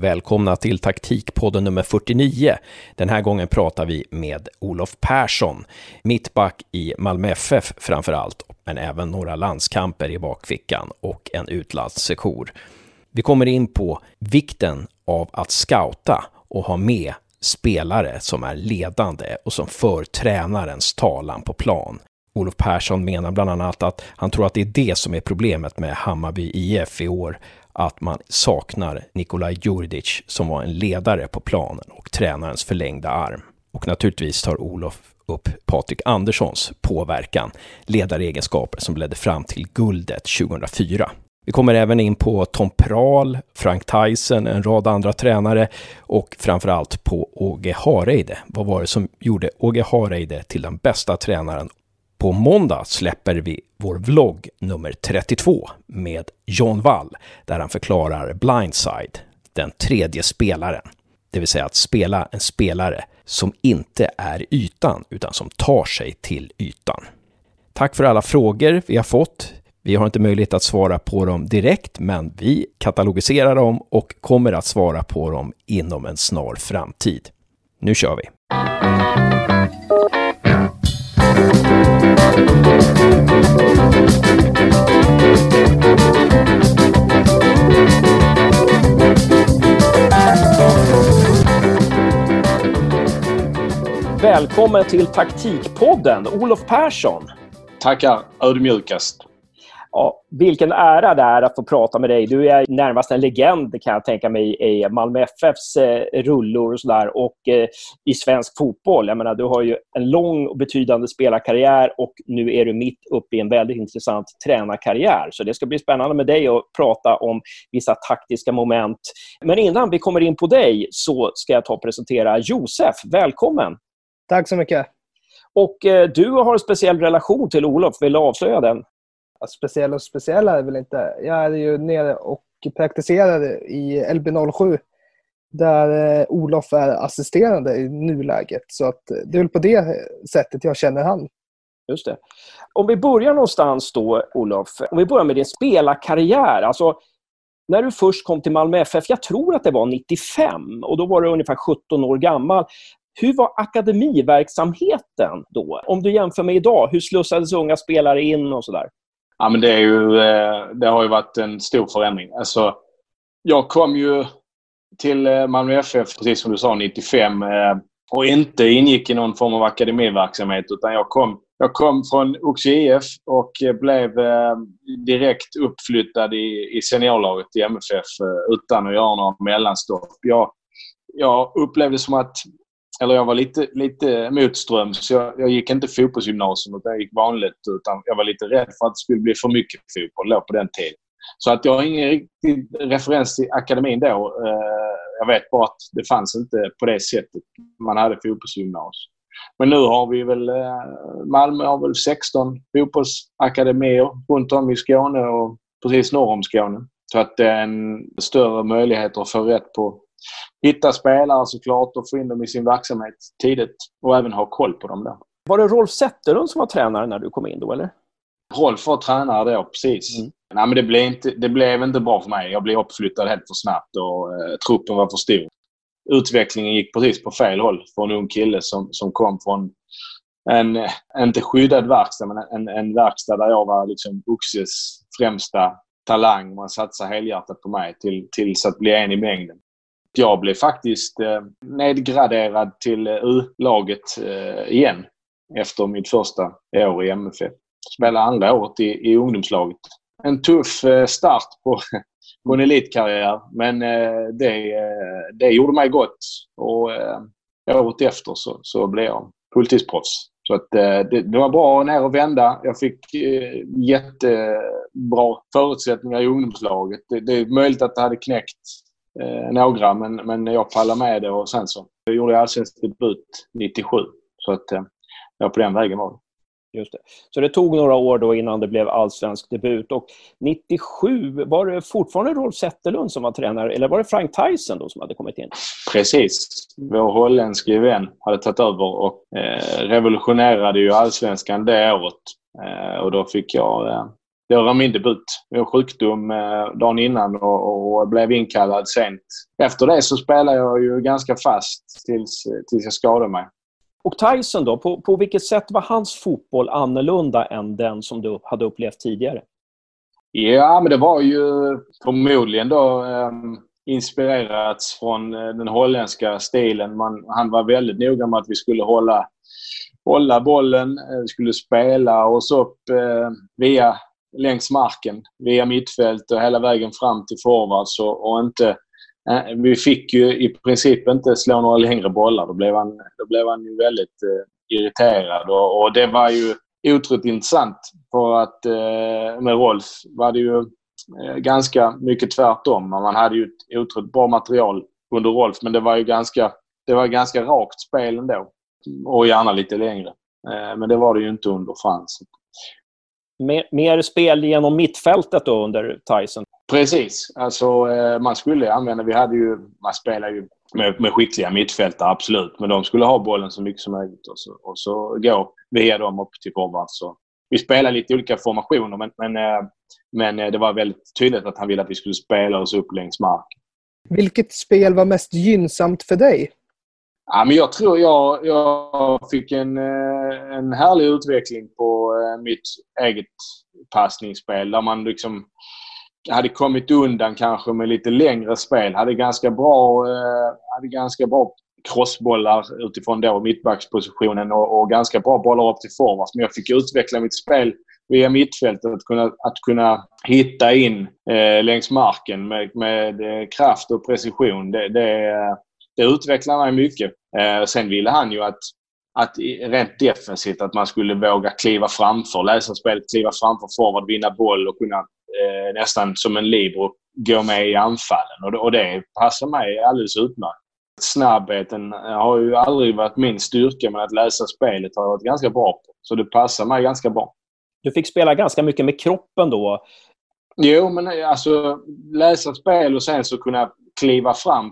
Välkomna till taktikpodden nummer 49. Den här gången pratar vi med Olof Persson, mittback i Malmö FF framför allt, men även några landskamper i bakfickan och en utlandssejour. Vi kommer in på vikten av att scouta och ha med spelare som är ledande och som för tränarens talan på plan. Olof Persson menar bland annat att han tror att det är det som är problemet med Hammarby IF i år, att man saknar Nikolaj Djurdjic som var en ledare på planen och tränarens förlängda arm. Och naturligtvis tar Olof upp Patrik Anderssons påverkan, ledaregenskaper som ledde fram till guldet 2004. Vi kommer även in på Tom Prahl, Frank Tyson, en rad andra tränare och framförallt på Åge Hareide. Vad var det som gjorde Åge Hareide till den bästa tränaren? På måndag släpper vi vår vlogg nummer 32 med John Wall, där han förklarar blindside, den tredje spelaren. Det vill säga att spela en spelare som inte är ytan, utan som tar sig till ytan. Tack för alla frågor vi har fått. Vi har inte möjlighet att svara på dem direkt, men vi katalogiserar dem och kommer att svara på dem inom en snar framtid. Nu kör vi! Välkommen till Taktikpodden, Olof Persson. Tackar ödmjukast. Ja, vilken ära det är att få prata med dig. Du är närmast en legend kan jag tänka mig i Malmö FFs eh, rullor och sådär och eh, i svensk fotboll. Jag menar, du har ju en lång och betydande spelarkarriär och nu är du mitt uppe i en väldigt intressant tränarkarriär. Så det ska bli spännande med dig att prata om vissa taktiska moment. Men innan vi kommer in på dig så ska jag ta och presentera Josef. Välkommen! Tack så mycket. Och eh, du har en speciell relation till Olof. Vill du avslöja den? Alltså, speciell och speciella är väl inte. Jag är ju nere och praktiserar i LB07 där eh, Olof är assisterande i nuläget. Så att eh, det är väl på det sättet jag känner han. Just det. Om vi börjar någonstans då, Olof. Om vi börjar med din spelarkarriär. Alltså, när du först kom till Malmö FF, jag tror att det var 95, och då var du ungefär 17 år gammal. Hur var akademiverksamheten då? Om du jämför med idag, hur slussades unga spelare in och sådär? Ja, men det, är ju, eh, det har ju varit en stor förändring. Alltså, jag kom ju till eh, Malmö FF, precis som du sa, 95 eh, och inte ingick i någon form av akademiverksamhet utan jag kom, jag kom från Oxie IF och blev direkt uppflyttad i, i seniorlaget i MFF utan att göra några mellanstopp. Jag, jag upplevde som att eller jag var lite, lite motströms. Jag, jag gick inte fotbollsgymnasium utan jag gick vanligt. Utan jag var lite rädd för att det skulle bli för mycket fotboll på den tiden. Så att jag har ingen riktig referens till akademin då. Eh, jag vet bara att det fanns inte på det sättet. Man hade fotbollsgymnasium. Men nu har vi väl... Eh, Malmö har väl 16 fotbollsakademier runt om i Skåne och precis norr om Skåne. Så att det är en större möjlighet att få rätt på hitta spelare såklart och få in dem i sin verksamhet tidigt och även ha koll på dem. Där. Var det Rolf Zetterlund som var tränare när du kom in då, eller? Rolf var tränare då, precis. Mm. Nej, men det blev, inte, det blev inte bra för mig. Jag blev uppflyttad helt för snabbt och eh, truppen var för stor. Utvecklingen gick precis på fel håll för en ung kille som, som kom från en, inte skyddad verkstad, men en, en verkstad där jag var liksom Oxes främsta talang. Man satsade helhjärtat på mig till, tills att bli en i mängden. Jag blev faktiskt eh, nedgraderad till eh, U-laget eh, igen efter mitt första år i MFF. Spelade andra året i, i ungdomslaget. En tuff eh, start på, på en elitkarriär men eh, det, det gjorde mig gott. Och året efter så, så blev jag fulltidsproffs. Så att, det, det, var bra ner och vända. Jag fick eh, jättebra förutsättningar i ungdomslaget. Det, det, är möjligt att det hade knäckt eh, några, men, men jag pallade med det och sen så jag gjorde jag allsvensk debut 97. Så att eh, ja, på den vägen var det. Just det. Så det tog några år då innan det blev allsvensk debut. Och 97, var det fortfarande Rolf Zetterlund som var tränare eller var det Frank Tyson då som hade kommit in? Precis. Vår holländske vän hade tagit över och eh, revolutionerade ju allsvenskan det året. Eh, och då fick jag eh, det var min debut. Jag har sjukdom eh, dagen innan och, och, blev inkallad sent. Efter det så spelade jag ju ganska fast tills, tills jag skadade mig. Och Tyson då, på, på vilket sätt var hans fotboll annorlunda än den som du hade upplevt tidigare? Ja, men det var ju förmodligen då eh, inspirerats från den holländska stilen. Man, han var väldigt noga med att vi skulle hålla, hålla bollen, eh, skulle spela oss upp eh, via längs marken, via mittfält och hela vägen fram till forwards och, och inte eh, vi fick ju i princip inte slå några längre bollar. Då blev han, då blev han ju väldigt eh, irriterad. Och, och, det var ju otroligt intressant. För att eh, med Rolf var det ju eh, ganska mycket tvärtom. Man hade ju ett otroligt bra material under Rolf, men det var ju ganska, det var ganska rakt spel ändå. Och gärna lite längre. Eh, men det var det ju inte under Frans. Mer, mer spel genom mittfältet då under Tyson? Precis. Alltså, eh, man skulle använda... Vi hade ju... Man spelar ju med, med skickliga mittfältare, absolut. Men de skulle ha bollen så mycket som möjligt och så, och så gå via dem upp till forwards. Vi spelade lite olika formationer, men, men, eh, men eh, det var väldigt tydligt att han ville att vi skulle spela oss upp längs marken. Vilket spel var mest gynnsamt för dig? Ja, men jag tror jag, jag fick en, en härlig utveckling på Eh, mitt eget passningsspel där man liksom hade kommit undan kanske med lite längre spel. Hade ganska bra, eh, hade ganska bra crossbollar utifrån då mittbackspositionen och, och ganska bra bollar upp till forwards. Men jag fick utveckla mitt spel via mittfältet. Att kunna, att kunna hitta in eh, längs marken med, med eh, kraft och precision. Det, det, eh, det utvecklar mig mycket. Eh, sen ville han ju att att rent defensivt att man skulle våga kliva framför, läsa spelet, kliva framför forward, vinna boll och kunna eh, nästan som en libero gå med i anfallen. Och det, och det passar mig alldeles utmärkt. Snabbheten har ju aldrig varit min styrka, men att läsa spelet har jag varit ganska bra på. Så det passar mig ganska bra. Du fick spela ganska mycket med kroppen då. Jo, men alltså läsa spel och sen så kunna kliva fram.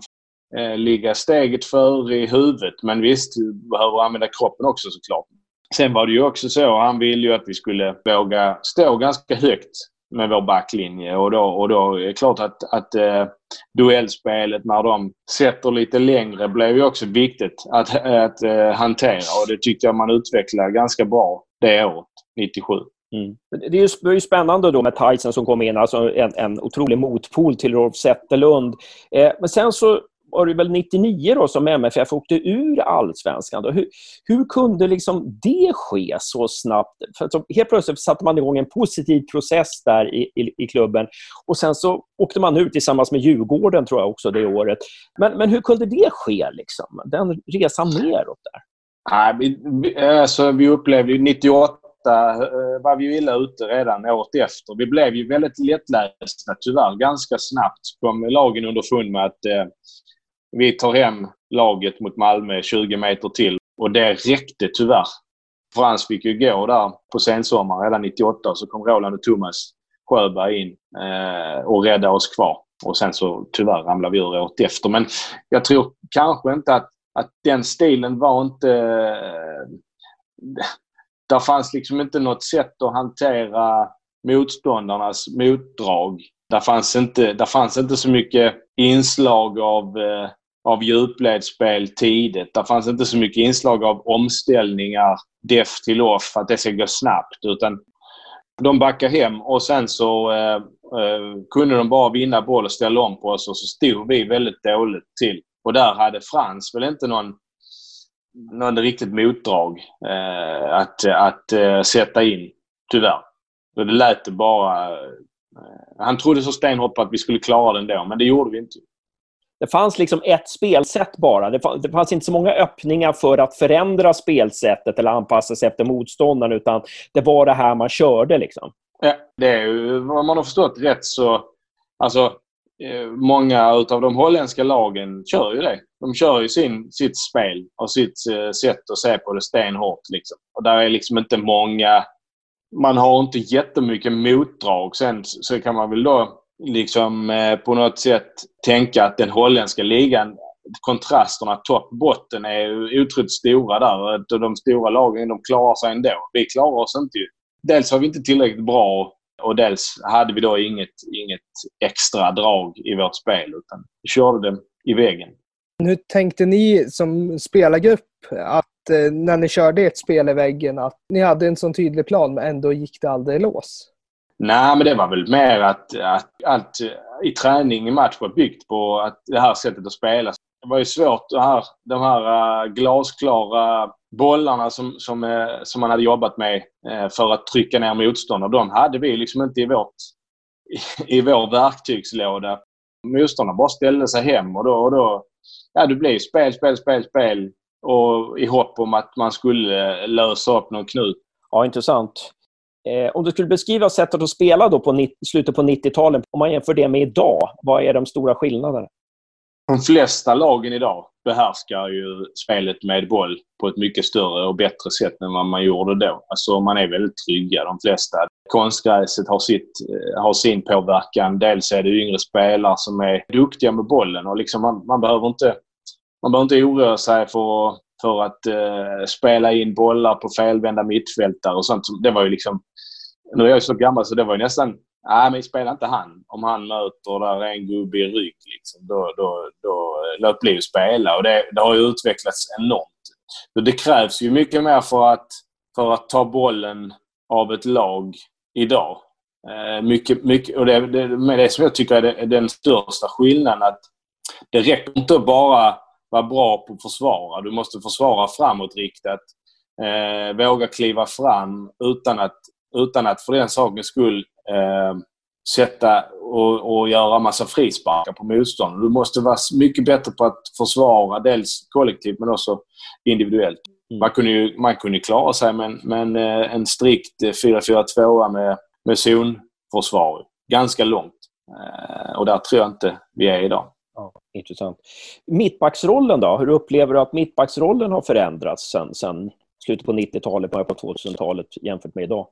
Eh, ligga steget före i huvudet. Men visst, du behöver använda kroppen också såklart. Sen var det ju också så, han ville ju att vi skulle våga stå ganska högt med vår backlinje. Och då, och då är det klart att, att eh, duellspelet när de sätter lite längre blev ju också viktigt att, att eh, hantera. Och det tyckte jag man utvecklade ganska bra det året, 97. Mm. Det är ju spännande då med Tyson som kom in, alltså en, en otrolig motpol till Rolf Zetterlund. Eh, men sen så var det väl 99 då som MFF åkte ur allsvenskan. Då. Hur, hur kunde liksom det ske så snabbt? För så helt plötsligt satte man igång en positiv process där i, i, i, klubben. Och Sen så åkte man ut tillsammans med Djurgården tror jag också det året. Men, men hur kunde det ske? Liksom? Den resan neråt där? Nej, vi, alltså, vi upplevde ju 98 eh, var vi illa ute redan året efter. Vi blev ju väldigt lättlästa tyvärr. Ganska snabbt kom lagen underfund med att eh, vi tar hem laget mot Malmö 20 meter till och det räckte tyvärr. Frans fick ju gå där på sensommaren redan 98 så kom Roland och Thomas Sjöberg in eh, och räddade oss kvar. Och sen så tyvärr ramlade vi ur året efter. Men jag tror kanske inte att, att den stilen var inte... Eh, där fanns liksom inte något sätt att hantera motståndarnas motdrag. Där fanns inte, där fanns inte så mycket inslag av eh, av djupledsspel tidigt. Det fanns inte så mycket inslag av omställningar, def till off, att det ska gå snabbt. Utan de backade hem och sen så eh, eh, kunde de bara vinna boll och ställa om på oss och så stod vi väldigt dåligt till. Och där hade Frans väl inte någon, någon riktigt motdrag eh, att, att eh, sätta in, tyvärr. Så det lät bara... Eh, han trodde så stenhårt på att vi skulle klara den då, men det gjorde vi inte. Det fanns liksom ett spelsätt bara. Det fanns inte så många öppningar för att förändra spelsättet eller anpassa sig efter motståndaren, utan det var det här man körde. Liksom. Ja, det är ju, om man har förstått rätt så... Alltså, eh, många av de holländska lagen kör ju det. De kör ju sin, sitt spel och sitt eh, sätt att se på det stenhårt. Liksom. Och där är liksom inte många... Man har inte jättemycket motdrag. Sen så kan man väl då liksom eh, på något sätt tänka att den holländska ligan, kontrasterna topp-botten är otroligt stora där. De stora lagen de klarar sig ändå. Vi klarar oss inte. Dels har vi inte tillräckligt bra Och dels hade vi då inget, inget extra drag i vårt spel utan vi körde det i väggen. Hur tänkte ni som spelargrupp att eh, när ni körde ett spel i väggen att ni hade en sån tydlig plan men ändå gick det aldrig i lås? Nej, men det var väl mer att, att allt i träning i match var byggt på att det här sättet att spela. Det var ju svårt det här, de här eh, glasklara bollarna som, som, eh, som man hade jobbat med eh, för att trycka ner motståndare. De hade vi liksom inte i, vårt, i, i vår verktygslåda. Motståndarna bara ställde sig hem och då, och då ja, det blev spel, spel, spel, spel och i hopp om att man skulle lösa upp någon knut. Ja, intressant. Eh, om du skulle beskriva sättet att spela då på slutet på 90-talet, om man jämför det med idag, vad är de stora skillnaderna? De flesta lagen idag behärskar ju spelet med boll på ett mycket större och bättre sätt än vad man gjorde då. Alltså man är väldigt trygga, de flesta. Konstgräset har, sitt, eh, har sin påverkan. Dels är det yngre spelare som är duktiga med bollen och liksom man, man behöver inte man behöver inte oroa sig för, för att eh, spela in bollar på felvända mittfältare och sånt. Det var ju liksom... Nu är jag så gammal så det var ju nästan... Nej, men spela inte han. Om han möter där en gubbe i rygg, liksom, då, då, då låt bli att spela. Och det, det har ju utvecklats enormt. Så det krävs ju mycket mer för att, för att ta bollen av ett lag idag. Eh, mycket, mycket, och det, det, det som jag tycker är den största skillnaden. att Det räcker inte att bara vara bra på att försvara. Du måste försvara framåtriktat. Eh, våga kliva fram utan att, utan att för den sakens skull eh, sätta och, och göra massa frisparkar på motståndaren. Du måste vara mycket bättre på att försvara, dels kollektivt men också individuellt. Mm. Man kunde ju man kunde klara sig med, med eh, en strikt 4-4-2 med, med zonförsvar ganska långt. Eh, och där tror jag inte vi är idag. Ja, intressant. Mittbacksrollen då? Hur upplever du att mittbacksrollen har förändrats sen, sen slutet på 90-talet, början på 2000-talet jämfört med idag?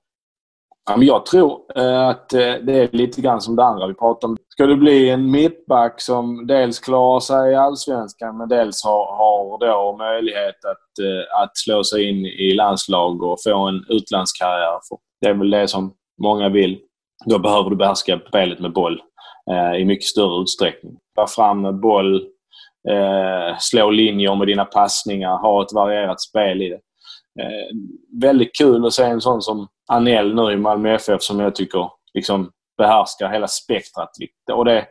Ja, men jag tror eh, att eh, det är lite grann som det andra vi pratade om. Ska du bli en mittback som dels klarar sig i Allsvenskan men dels har, har då möjlighet att, eh, att slå sig in i landslag och få en utlandskarriär. Det är väl det som många vill. Då behöver du behärska spelet med boll i mycket större utsträckning. Vara fram med boll, eh, slå linjer med dina passningar, ha ett varierat spel i det. Eh, väldigt kul att se en sån som Anel nu i Malmö FF som jag tycker liksom behärskar hela spektrat. Och det,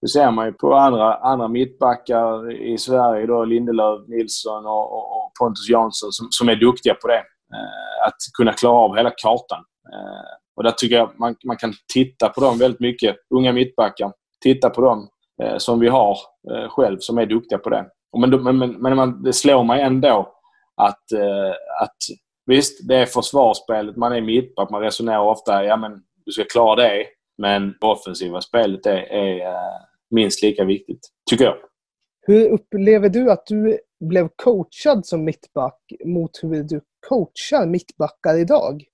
det ser man ju på andra, andra mittbackar i Sverige. Då, Lindelöf, Nilsson och, och Pontus Jansson som, som är duktiga på det. Eh, att kunna klara av hela kartan. Eh, och där tycker jag man, man kan titta på dem väldigt mycket. Unga mittbackar. Titta på dem som vi har eh, själv som är duktiga på det. Men, men, men, men det slår mig ändå att, eh, att Visst, det är försvarsspelet. Man är mittback. Man resonerar ofta ja men du ska klara det. Men det offensiva spelet är, är minst lika viktigt, tycker jag. Hur upplever du att du blev coachad som mittback mot hur du coachar mittbackar idag?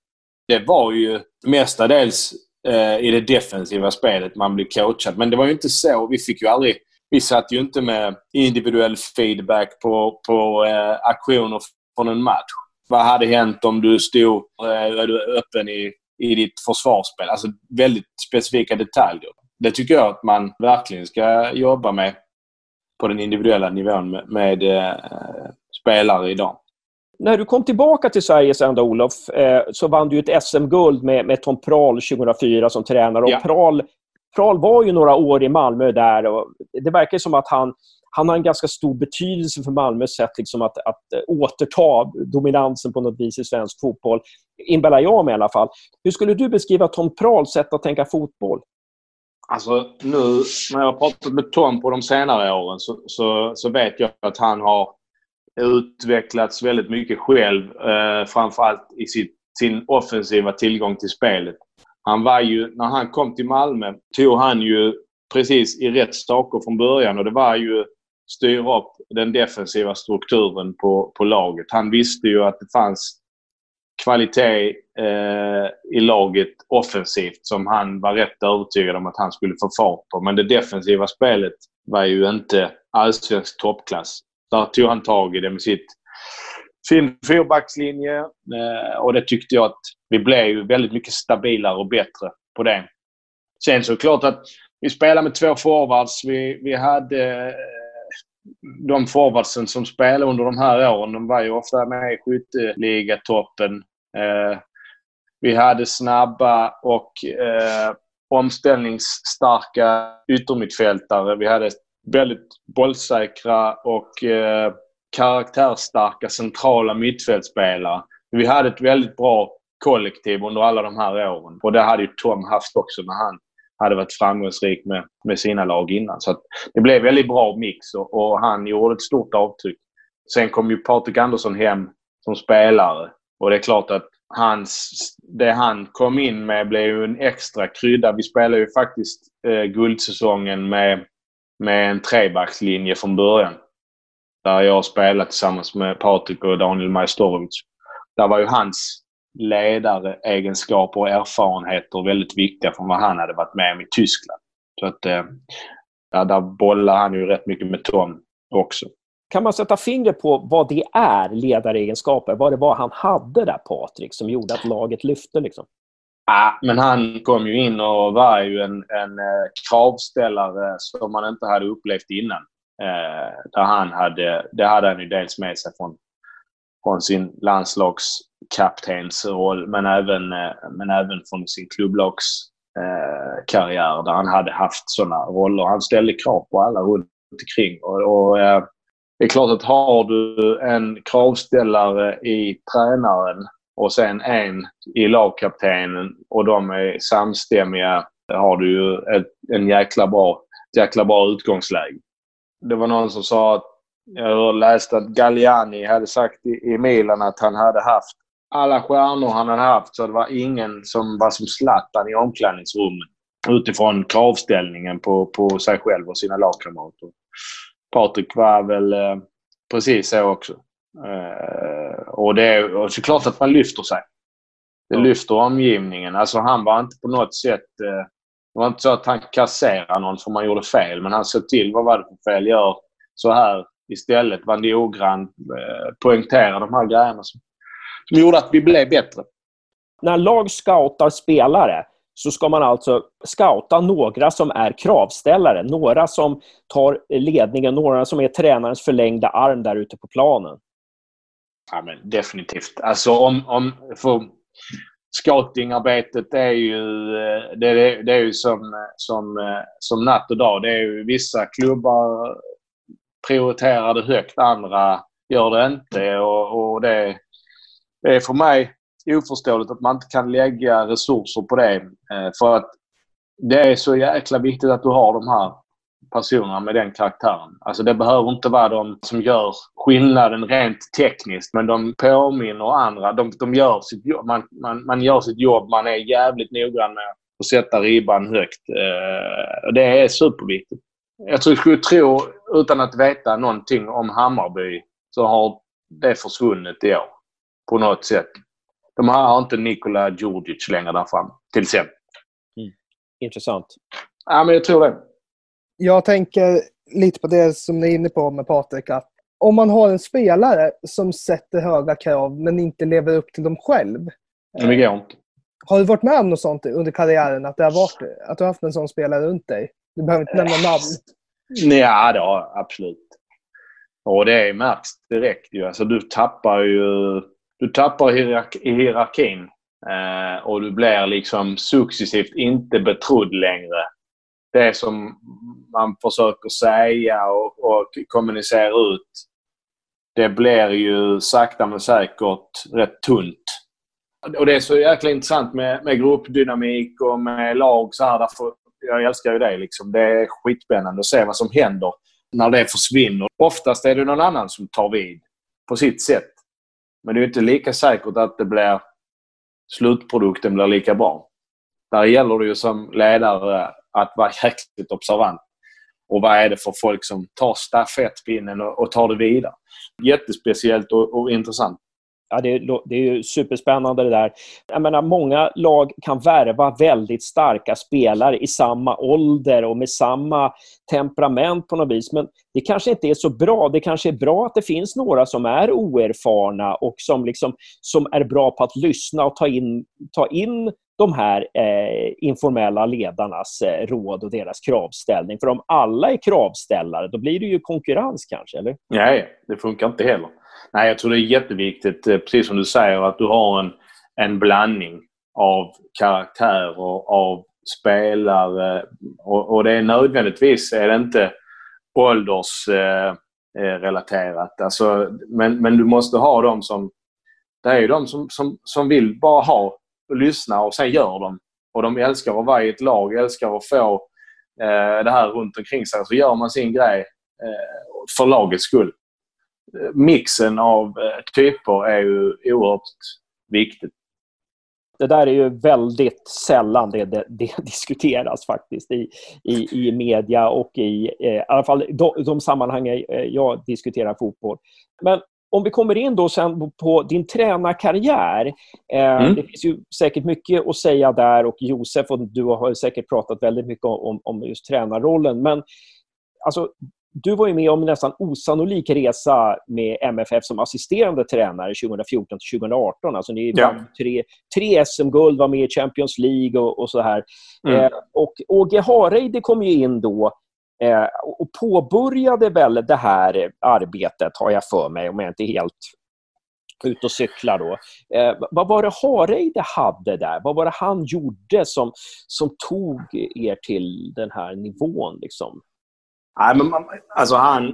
Det var ju mestadels Eh, i det defensiva spelet man blir coachad. Men det var ju inte så. Vi fick ju aldrig... Vi satt ju inte med individuell feedback på, på eh, aktioner från en match. Vad hade hänt om du stod eh, öppen i, i ditt försvarsspel? Alltså väldigt specifika detaljer. Det tycker jag att man verkligen ska jobba med på den individuella nivån med, med eh, spelare idag. När du kom tillbaka till Sverige sen då, Olof, eh, så vann du ett SM-guld med, med Tom Prahl 2004 som tränare. Och ja. Prahl, Prahl var ju några år i Malmö där och det verkar som att han han har en ganska stor betydelse för Malmös sätt liksom att, att eh, återta dominansen på något vis i svensk fotboll. Inbillar jag mig i alla fall. Hur skulle du beskriva Tom Prahls sätt att tänka fotboll? Alltså nu när jag har pratat med Tom på de senare åren så, så, så vet jag att han har utvecklats väldigt mycket själv. Eh, framförallt i sitt, sin offensiva tillgång till spelet. Han var ju, när han kom till Malmö, tog han ju precis i rätt saker från början och det var ju styra upp den defensiva strukturen på, på laget. Han visste ju att det fanns kvalitet eh, i laget offensivt som han var rätt övertygad om att han skulle få fart på. Men det defensiva spelet var ju inte allsvensk toppklass. Där tog han tag i det med sitt fin fyrbackslinje eh, och det tyckte jag att vi blev väldigt mycket stabilare och bättre på det. Sen så är det klart att vi spelade med två forwards. Vi, vi hade eh, de forwardsen som spelade under de här åren, de var ju ofta med i skytteligatoppen. Eh, vi hade snabba och eh, omställningsstarka yttermittfältare. Vi hade väldigt bollsäkra och eh, karaktärsstarka centrala mittfältspelare. Vi hade ett väldigt bra kollektiv under alla de här åren. Och det hade ju Tom haft också när han hade varit framgångsrik med, med sina lag innan. Så det blev väldigt bra mix och, och, han gjorde ett stort avtryck. Sen kom ju Patrik Andersson hem som spelare och det är klart att hans, det han kom in med blev ju en extra krydda. Vi spelade ju faktiskt eh, guldsäsongen med, med en trebackslinje från början. Där jag spelade tillsammans med Patrik och Daniel Majstorovic. Där var ju hans ledaregenskaper och erfarenheter väldigt viktiga från vad han hade varit med om i Tyskland. Så att, eh, ja, där bollar han ju rätt mycket med Tom också. Kan man sätta fingret på vad det är, ledaregenskaper? Vad det var han hade där, Patrik, som gjorde att laget lyfte? Liksom? Ah, men han kom ju in och var ju en, en eh, kravställare som man inte hade upplevt innan. Eh, där han hade, det hade han ju dels med sig från, från sin landslagskaptensroll men även, eh, men även från sin klubblagskarriär eh, där han hade haft sådana roller. Han ställde krav på alla runt omkring. Och, och eh, det är klart att har du en kravställare i tränaren och sen en i lagkaptenen och de är samstämmiga har du ju ett en jäkla bra, jäkla bra utgångsläge. Det var någon som sa att jag läste att Galliani hade sagt i, Milan att han hade haft alla stjärnor han hade haft så det var ingen som var som Zlatan i omklädningsrummet utifrån kravställningen på, på sig själv och sina lagkamrater. Patrik var väl eh, precis så också. Eh, och det är och såklart att man lyfter sig. Det lyfter omgivningen. Alltså han var inte på något sätt... Eh, det var inte så att han kasserade någon för man gjorde fel, men han såg till vad var det för fel. Gör så här istället. Var noggrann. Eh, poängtera de här grejerna som, som gjorde att vi blev bättre. När lag scoutar spelare så ska man alltså scouta några som är kravställare, några som tar ledningen, några som är tränarens förlängda arm där ute på planen. Ja, men definitivt. Alltså om... om för scoutingarbetet är ju, eh, det, det, det är ju som, som, eh, som natt och dag. Det är ju vissa klubbar prioriterar det högt, andra gör det inte. Och, och det, det är för mig oförståeligt att man inte kan lägga resurser på det. Eh, för att det är så jäkla viktigt att du har de här personerna med den karaktären. Alltså det behöver inte vara de som gör skillnaden rent tekniskt, men de påminner andra. De, de gör sitt jobb. Man, man, man gör sitt jobb. Man är jävligt noggrann med att sätta ribban högt. Eh, det är superviktigt. Jag tror, skulle tro, utan att veta någonting om Hammarby, så har det försvunnit i år. På något sätt. De har inte Nikola Djurdjic längre där fram, till exempel. Mm. Intressant. Ja, men jag tror det. Jag tänker lite på det som ni är inne på med Patrik. Att om man har en spelare som sätter höga krav men inte lever upp till dem själv. Det går inte. Har du varit med om något sånt under karriären? Att, det har varit, att du har haft en sån spelare runt dig? Du behöver inte nämna namn. Ja, det har absolut. Och det märks direkt ju. Alltså, du tappar ju du tappar i hierarkin eh, och du blir liksom successivt inte betrodd längre. Det som man försöker säga och, och kommunicera ut, det blir ju sakta men säkert rätt tunt. Och det är så jäkla intressant med, med gruppdynamik och med lag så här. Därför, jag älskar ju det. Liksom. Det är skitspännande att se vad som händer när det försvinner. Oftast är det någon annan som tar vid på sitt sätt. Men det är inte lika säkert att det blir slutprodukten blir lika bra. Där gäller det ju som ledare att vara jäkligt observant. Och vad är det för folk som tar stafettpinnen och, och tar det vidare? Jättespeciellt och, och intressant. Ja, det, är, det är ju superspännande det där. Jag menar, många lag kan värva väldigt starka spelare i samma ålder och med samma temperament på något vis. Men det kanske inte är så bra. Det kanske är bra att det finns några som är oerfarna och som, liksom, som är bra på att lyssna och ta in, ta in de här eh, informella ledarnas eh, råd och deras kravställning. För om alla är kravställare, då blir det ju konkurrens kanske, eller? Nej, det funkar inte heller. Nej, jag tror det är jätteviktigt, eh, precis som du säger, att du har en, en blandning av karaktärer, av spelare. Och, och det är nödvändigtvis är det inte åldersrelaterat. Eh, eh alltså, men, men du måste ha dem som... Det är ju de som, som, som vill bara ha och lyssna och sen gör de. Och de älskar att vara i ett lag, älskar att få eh, det här runt omkring sig. Så gör man sin grej eh, för lagets skull. Mixen av eh, typer är ju oerhört viktigt. Det där är ju väldigt sällan det, det, det diskuteras faktiskt i, i, i media och i, eh, i alla fall de, de sammanhang jag diskuterar fotboll. Men om vi kommer in då sen på din tränarkarriär. Eh, mm. Det finns ju säkert mycket att säga där och Josef och du har säkert pratat väldigt mycket om, om just tränarrollen. Men alltså, du var ju med om en nästan osannolik resa med MFF som assisterande tränare 2014 till 2018. Alltså ni ja. vann tre, tre SM-guld, var med i Champions League och, och så här. Mm. Eh, och Åge Hareide kom ju in då Eh, och påbörjade väl det här arbetet, har jag för mig, om jag inte är helt ute och cyklar då. Eh, vad var det Hareide hade där? Vad var det han gjorde som, som tog er till den här nivån? Liksom? Nej, men, alltså han,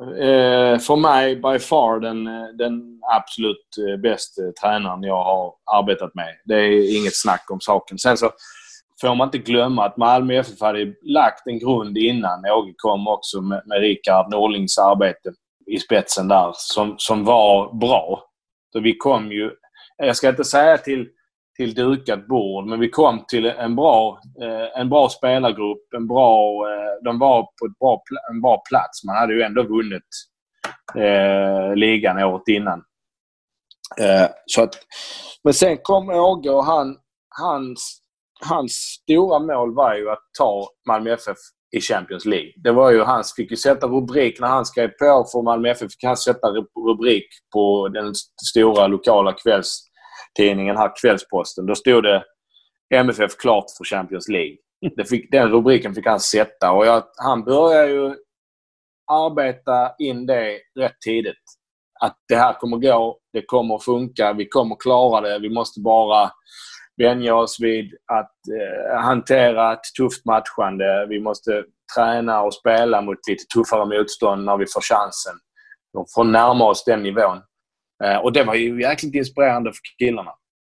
eh, för mig by far den, eh, den absolut eh, bästa eh, tränaren jag har arbetat med. Det är inget snack om saken. Sen så får man inte glömma att Malmö FF hade lagt en grund innan Åge kom också med, med Rickard Norlings arbete i spetsen där som, som var bra. Så vi kom ju, jag ska inte säga till, till dukat bord, men vi kom till en bra, eh, en bra spelargrupp. En bra, eh, de var på ett bra, en bra plats. Man hade ju ändå vunnit eh, ligan året innan. Eh, så att, men sen kom Åge och han, hans hans stora mål var ju att ta Malmö FF i Champions League. Det var ju hans, fick ju sätta rubrik när han skrev på för Malmö FF. fick han sätta rubrik på den stora lokala kvälls tidningen här, Kvällsposten. Då stod det MFF klart för Champions League. Fick, den rubriken fick han sätta och jag, han började ju arbeta in det rätt tidigt. Att det här kommer gå, det kommer funka, vi kommer klara det. Vi måste bara vänja oss vid att eh, hantera ett tufft matchande. Vi måste träna och spela mot lite tuffare motstånd när vi får chansen. De får närma oss den nivån. Eh, och det var ju jäkligt inspirerande för killarna.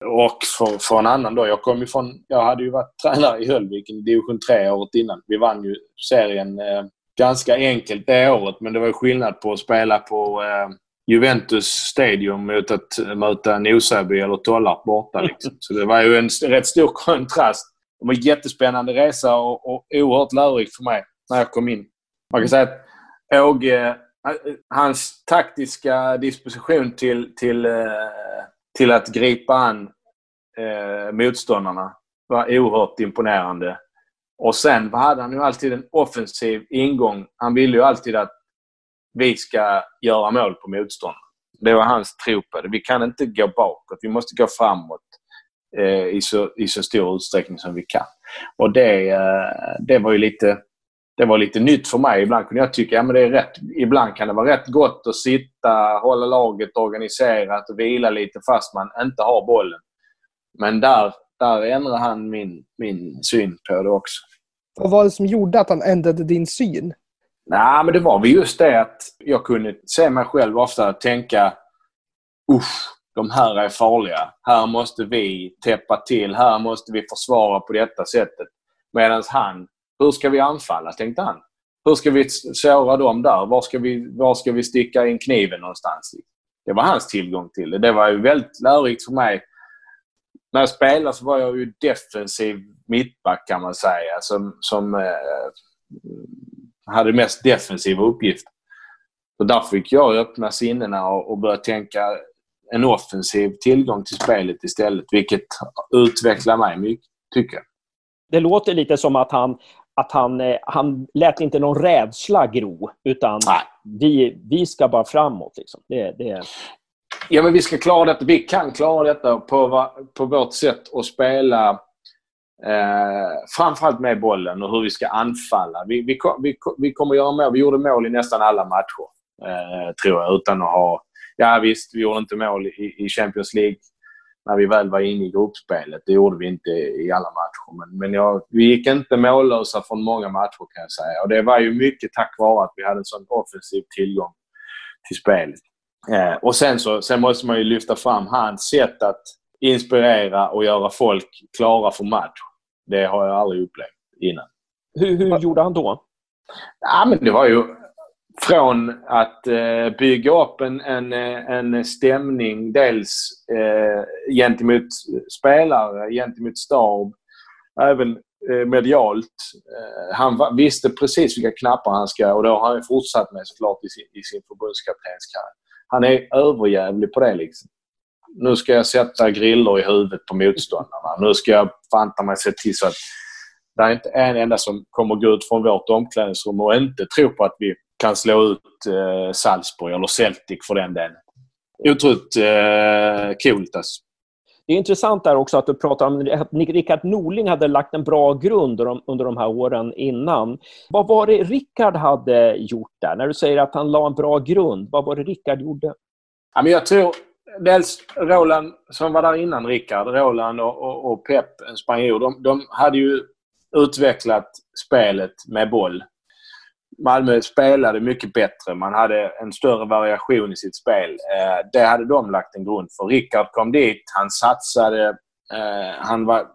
Och för, för en annan då. Jag kom ifrån, jag hade ju varit tränare i Höllviken i division 3 året innan. Vi vann ju serien eh, ganska enkelt det året, men det var ju skillnad på att spela på eh, Juventus Stadium mot att möta Nosaby eller Tollarp borta. Liksom. Så det var ju en rätt stor kontrast. Det var en jättespännande resa och, och oerhört lärorikt för mig när jag kom in. Man kan säga att Åge, hans taktiska disposition till, till, eh, till att gripa an eh, motståndarna var oerhört imponerande. Och sen hade han ju alltid en offensiv ingång. Han ville ju alltid att vi ska göra mål på motståndarna. Det var hans tro på det. Vi kan inte gå bakåt. Vi måste gå framåt eh, i, så, i så stor utsträckning som vi kan. Och det, eh, det var ju lite det var lite nytt för mig. Ibland kunde jag tycka att ja, det är rätt. Ibland kan det vara rätt gott att sitta, hålla laget organiserat och vila lite fast man inte har bollen. Men där, där ändrade han min, min syn på det också. Vad var det som gjorde att han ändrade din syn? Nej, men det var väl just det att jag kunde se mig själv ofta tänka usch, de här är farliga. Här måste vi täppa till. Här måste vi försvara på detta sättet. Medan han, hur ska vi anfalla, tänkte han. Hur ska vi såra dem där? Var ska vi, var ska vi sticka in kniven någonstans? Det var hans tillgång till det. Det var ju väldigt lärorikt för mig. När jag spelade så var jag ju defensiv mittback kan man säga. Som, som eh, hade mest defensiva uppgifter. Så där fick jag öppna sinnena och, och börja tänka en offensiv tillgång till spelet istället, vilket utvecklar mig mycket, tycker jag. Det låter lite som att han, att han, eh, han lät inte någon rädsla gro, utan vi, vi ska bara framåt. Liksom. Det, det... Ja, men vi ska klara detta. Vi kan klara detta på, på vårt sätt att spela. Eh, framförallt med bollen och hur vi ska anfalla. Vi, vi, vi, vi kommer göra mål. Vi gjorde mål i nästan alla matcher, eh, tror jag, utan att ha... Ja, visst, vi gjorde inte mål i, i Champions League när vi väl var inne i gruppspelet. Det gjorde vi inte i alla matcher. Men, men jag, vi gick inte mållösa från många matcher kan jag säga. Och det var ju mycket tack vare att vi hade en sån offensiv tillgång till spelet. Eh, och sen, så, sen måste man ju lyfta fram hans sätt att inspirera och göra folk klara för match. Det har jag aldrig upplevt innan. Hur, hur gjorde han då? Ja, men det var ju från att eh, bygga upp en, en, eh, en stämning dels eh, gentemot spelare, gentemot stab, även eh, medialt. Eh, han visste precis vilka knappar han ska och det har han fortsatt med såklart i sin, i sin förbundskaptenskarriär. Han är överjävlig på det liksom. Nu ska jag sätta griller i huvudet på motståndarna. Nu ska jag fanta mig se till så att det är inte en enda som kommer gå ut från vårt omklädningsrum och inte tro på att vi kan slå ut eh, Salzburg eller Celtic för den delen. Otroligt eh, coolt alltså. Det är intressant där också att du pratar om att Rickard Norling hade lagt en bra grund under de här åren innan. Vad var det Rickard hade gjort där? När du säger att han la en bra grund, vad var det Rickard gjorde? Ja, men jag tror dels Roland, som var där innan Rickard, Roland och, och, och Pep, en spanjor, de, de hade ju utvecklat spelet med boll Malmö spelade mycket bättre. Man hade en större variation i sitt spel. Eh, det hade de lagt en grund för. Rickard kom dit. Han satsade. Eh, han var,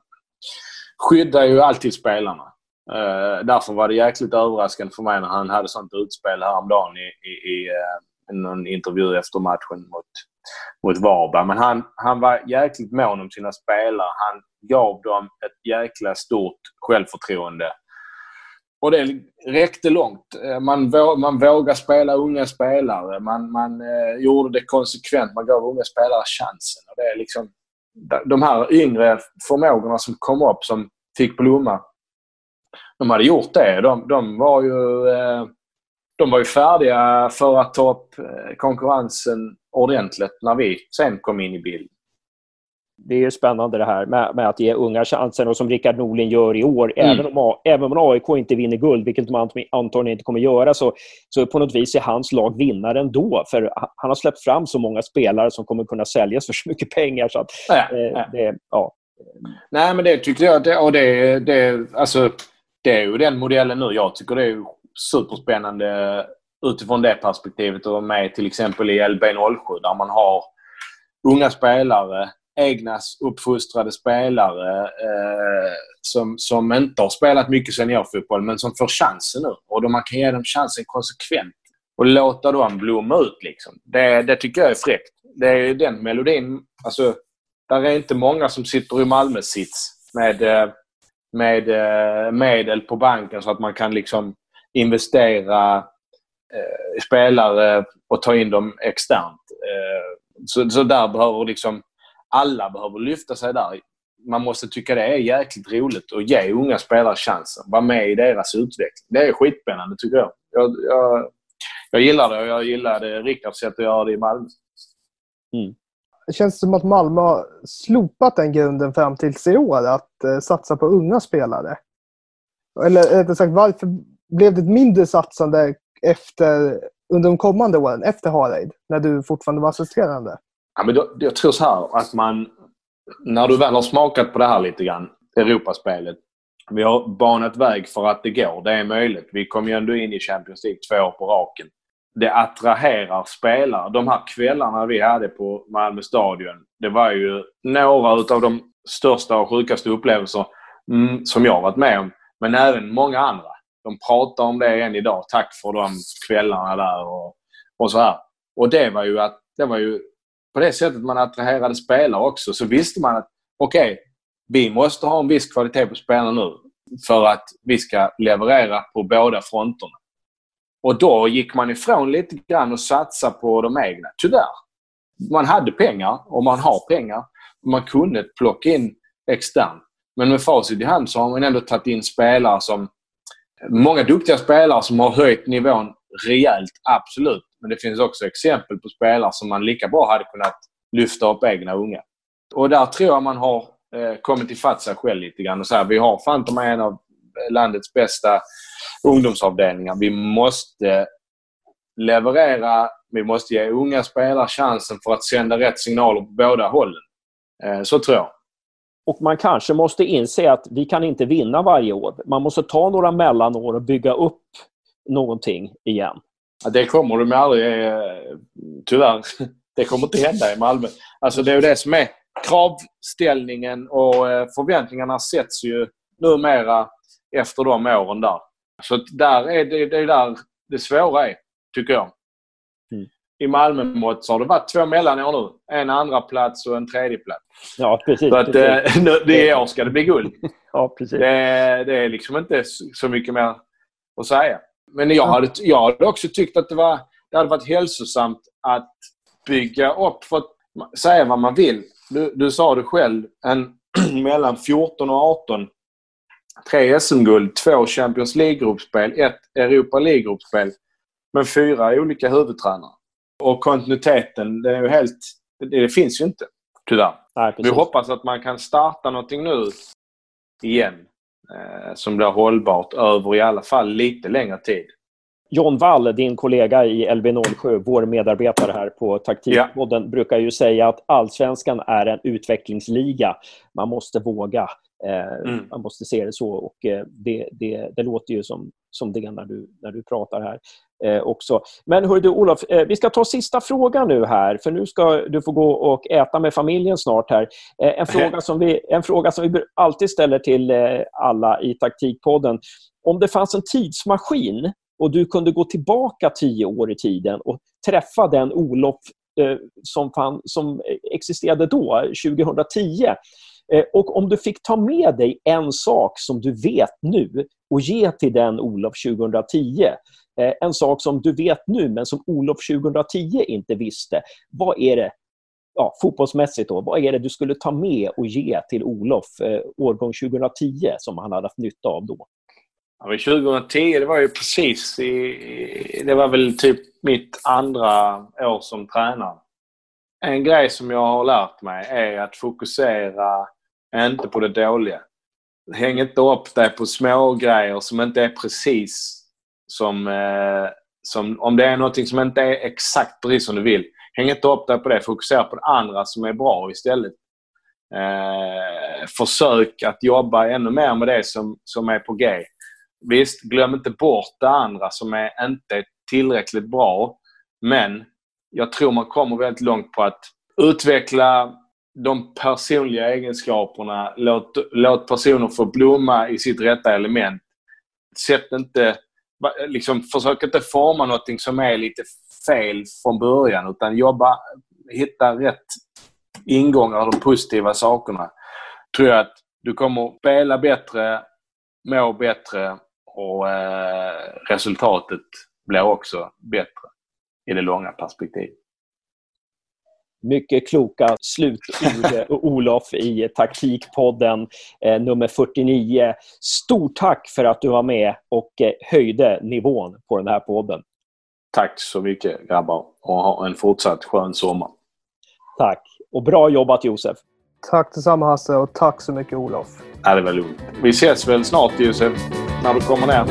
skyddade ju alltid spelarna. Eh, därför var det jäkligt överraskande för mig när han hade sånt utspel häromdagen i, i, i eh, någon intervju efter matchen mot, mot Varberg. Men han, han var jäkligt mån om sina spelare. Han gav dem ett jäkla stort självförtroende. Och det räckte långt. Eh, man, vå man vågade spela unga spelare. Man, man eh, gjorde det konsekvent. Man gav unga spelare chansen. Och det är liksom, de här yngre förmågorna som kom upp, som fick blomma, de hade gjort det. De, de var ju eh, de var ju färdiga för att ta upp eh, konkurrensen ordentligt när vi sen kom in i bilden det är spännande det här med, med, att ge unga chansen och som Rickard Norling gör i år. Mm. Även, om, även om AIK inte vinner guld, vilket de antagligen inte kommer göra, så, så på något vis är hans lag vinnare ändå. För han har släppt fram så många spelare som kommer kunna säljas för så mycket pengar. Så att, ja, eh, Det, ja. Nej, men det tyckte jag. Det, och det, det, alltså, det är ju den modellen nu. Jag tycker det är superspännande utifrån det perspektivet vara med till exempel i LB07 där man har unga spelare egna uppfostrade spelare eh, som, som inte har spelat mycket seniorfotboll men som får chansen nu. Och då man kan ge dem chansen konsekvent och låta dem blomma ut. Liksom. Det, det tycker jag är fräckt. Det är den melodin. Alltså, där är inte många som sitter i Malmö-sits med, eh, med eh, medel på banken så att man kan liksom investera eh, spelare och ta in dem externt. Eh, så, så där behöver liksom alla behöver lyfta sig där. Man måste tycka det är jäkligt roligt att ge unga spelare chansen. Vara med i deras utveckling. Det är skitspännande tycker jag. Jag, jag, jag gillar det och jag gillade Rickards sätt att göra det i Malmö. Mm. Det känns som att Malmö har slopat den grunden fram tills i år, att eh, satsa på unga spelare. Eller rättare sagt, varför blev det ett mindre satsande efter, under de kommande åren, efter Hareid, när du fortfarande var assisterande? Ja, men då, jag tror så här att man, när du väl har smakat på det här lite grann, Europaspelet. Vi har banat väg för att det går. Det är möjligt. Vi kom ju ändå in i Champions League två år på raken. Det attraherar spelare. De här kvällarna vi hade på Malmö stadion, det var ju några av de största och sjukaste upplevelser mm, som jag varit med om. Men även många andra. De pratar om det än idag. Tack för de kvällarna där och, och så här. Och det var ju att det var ju på det sättet man attraherade spelare också så visste man att okej, okay, vi måste ha en viss kvalitet på spelarna nu för att vi ska leverera på båda fronterna. Och då gick man ifrån lite grann och satsa på de egna. Tyvärr. Man hade pengar och man har pengar. Man kunde plocka in externt. Men med facit i hand så har man ändå tagit in spelare som... Många duktiga spelare som har höjt nivån rejält, absolut. Men det finns också exempel på spelare som man lika bra hade kunnat lyfta upp egna unga. Och där tror jag man har eh, kommit ifatt sig själv lite grann. Och så här, vi har Fantom en av landets bästa ungdomsavdelningar. Vi måste leverera. Vi måste ge unga spelare chansen för att sända rätt signaler på båda hållen. Eh, så tror jag. Och man kanske måste inse att vi kan inte vinna varje år. Man måste ta några mellanår och bygga upp någonting igen. Ja, det kommer de aldrig... Eh, tyvärr. Det kommer inte hända i Malmö. Alltså det är ju det som är kravställningen och eh, förväntningarna sätts ju numera efter de åren där. Så där är det, det är där det svåra är, tycker jag. Mm. I Malmö-mått så har det varit två mellanår nu. En andra plats och en tredje plats. Ja, precis. Så att, precis. Eh, det år ska det bli guld. ja, precis. Det, det, är liksom inte så mycket mer att säga. Men jag hade, jag hade också tyckt att det, var, det hade varit hälsosamt att bygga upp, för att säga vad man vill. Du, du sa det själv, en mellan 14 och 18 tre SM-guld, två Champions League-gruppspel, ett Europa League-gruppspel. Men fyra olika huvudtränare. Och kontinuiteten, det är ju helt... Det, det finns ju inte, tyvärr. Nej, Vi hoppas att man kan starta någonting nu igen som blir hållbart över i alla fall lite längre tid. John Wall, din kollega i LB07, vår medarbetare här på Taktikpodden, ja. brukar ju säga att allsvenskan är en utvecklingsliga. Man måste våga. Eh, mm. Man måste se det så och eh, det, det, det, låter ju som, som det när du, när du pratar här eh, också. Men hör du Olof, eh, vi ska ta sista frågan nu här för nu ska du få gå och äta med familjen snart här. Eh, en, fråga som vi, en fråga som vi alltid ställer till eh, alla i Taktikpodden. Om det fanns en tidsmaskin och du kunde gå tillbaka tio år i tiden och träffa den Olof som, fann, som existerade då, 2010 Eh, och om du fick ta med dig en sak som du vet nu och ge till den Olof 2010, eh, Eh, en sak som du vet nu men som Olof 2010 inte visste, vad är det ja, fotbollsmässigt då, vad är det du skulle ta med och ge till Olof eh, årgång 2010 som han hade haft nytta av då? Ja, 2010, det var ju precis i, Det var väl typ mitt andra år som tränare. En grej som jag har lärt mig är att fokusera inte på det dåliga. Häng inte upp dig på små grejer som inte är precis som, eh, som... Om det är någonting som inte är exakt precis som du vill. Häng inte upp dig på det. Fokusera på det andra som är bra istället. Eh, försök att jobba ännu mer med det som, som är på G. Visst, glöm inte bort det andra som är inte tillräckligt bra. Men jag tror man kommer väldigt långt på att utveckla de personliga egenskaperna. Låt, låt personer få blomma i sitt rätta element. Sätt inte, liksom, försök inte forma någonting som är lite fel från början utan jobba, hitta rätt ingångar och de positiva sakerna. Tror jag att du kommer spela bättre, må bättre och eh, resultatet blir också bättre i det långa perspektivet. Mycket kloka slutord, Olof, i Taktikpodden eh, nummer 49. Stort tack för att du var med och eh, höjde nivån på den här podden. Tack så mycket grabbar och ha en fortsatt skön sommar. Tack. Och bra jobbat Josef. Tack detsamma Hasse och tack så mycket Olof. Ja, det var lugnt. Vi ses väl snart Josef, när du kommer ner.